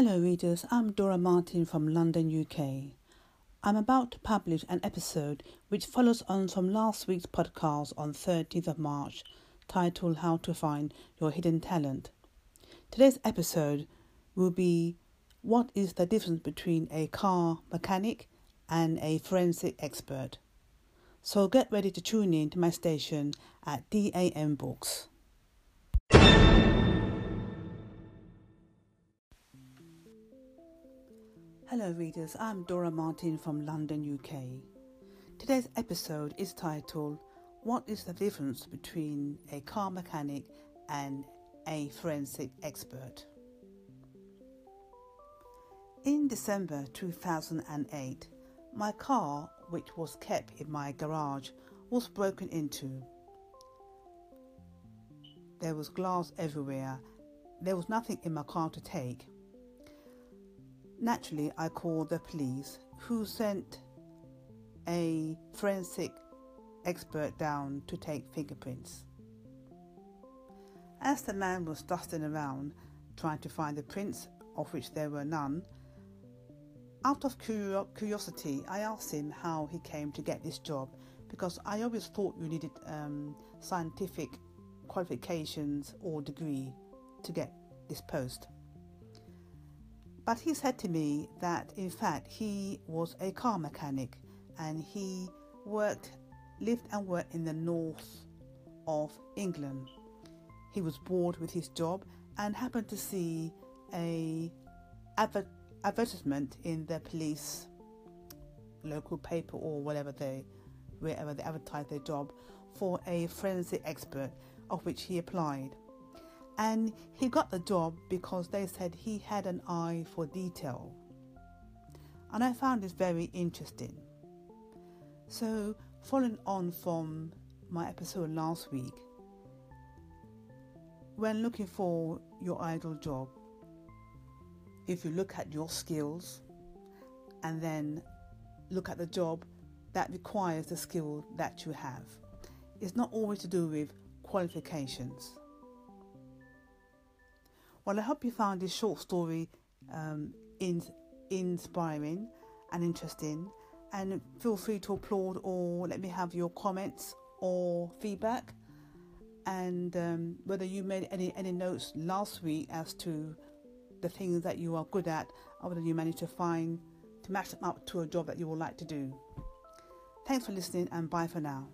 Hello, readers. I'm Dora Martin from London, UK. I'm about to publish an episode which follows on from last week's podcast on 30th of March, titled How to Find Your Hidden Talent. Today's episode will be What is the difference between a car mechanic and a forensic expert? So get ready to tune in to my station at DAM Books. Hello, readers. I'm Dora Martin from London, UK. Today's episode is titled What is the difference between a car mechanic and a forensic expert? In December 2008, my car, which was kept in my garage, was broken into. There was glass everywhere. There was nothing in my car to take. Naturally, I called the police, who sent a forensic expert down to take fingerprints. As the man was dusting around trying to find the prints, of which there were none, out of curiosity, I asked him how he came to get this job because I always thought you needed um, scientific qualifications or degree to get this post. But he said to me that in fact he was a car mechanic and he worked, lived and worked in the north of England. He was bored with his job and happened to see a adver- advertisement in the police local paper or whatever they wherever they advertise their job for a forensic expert of which he applied and he got the job because they said he had an eye for detail. And I found this very interesting. So, following on from my episode last week, when looking for your ideal job, if you look at your skills and then look at the job that requires the skill that you have, it's not always to do with qualifications. Well, I hope you found this short story um, in, inspiring and interesting. And feel free to applaud or let me have your comments or feedback. And um, whether you made any, any notes last week as to the things that you are good at, or whether you managed to find to match them up to a job that you would like to do. Thanks for listening and bye for now.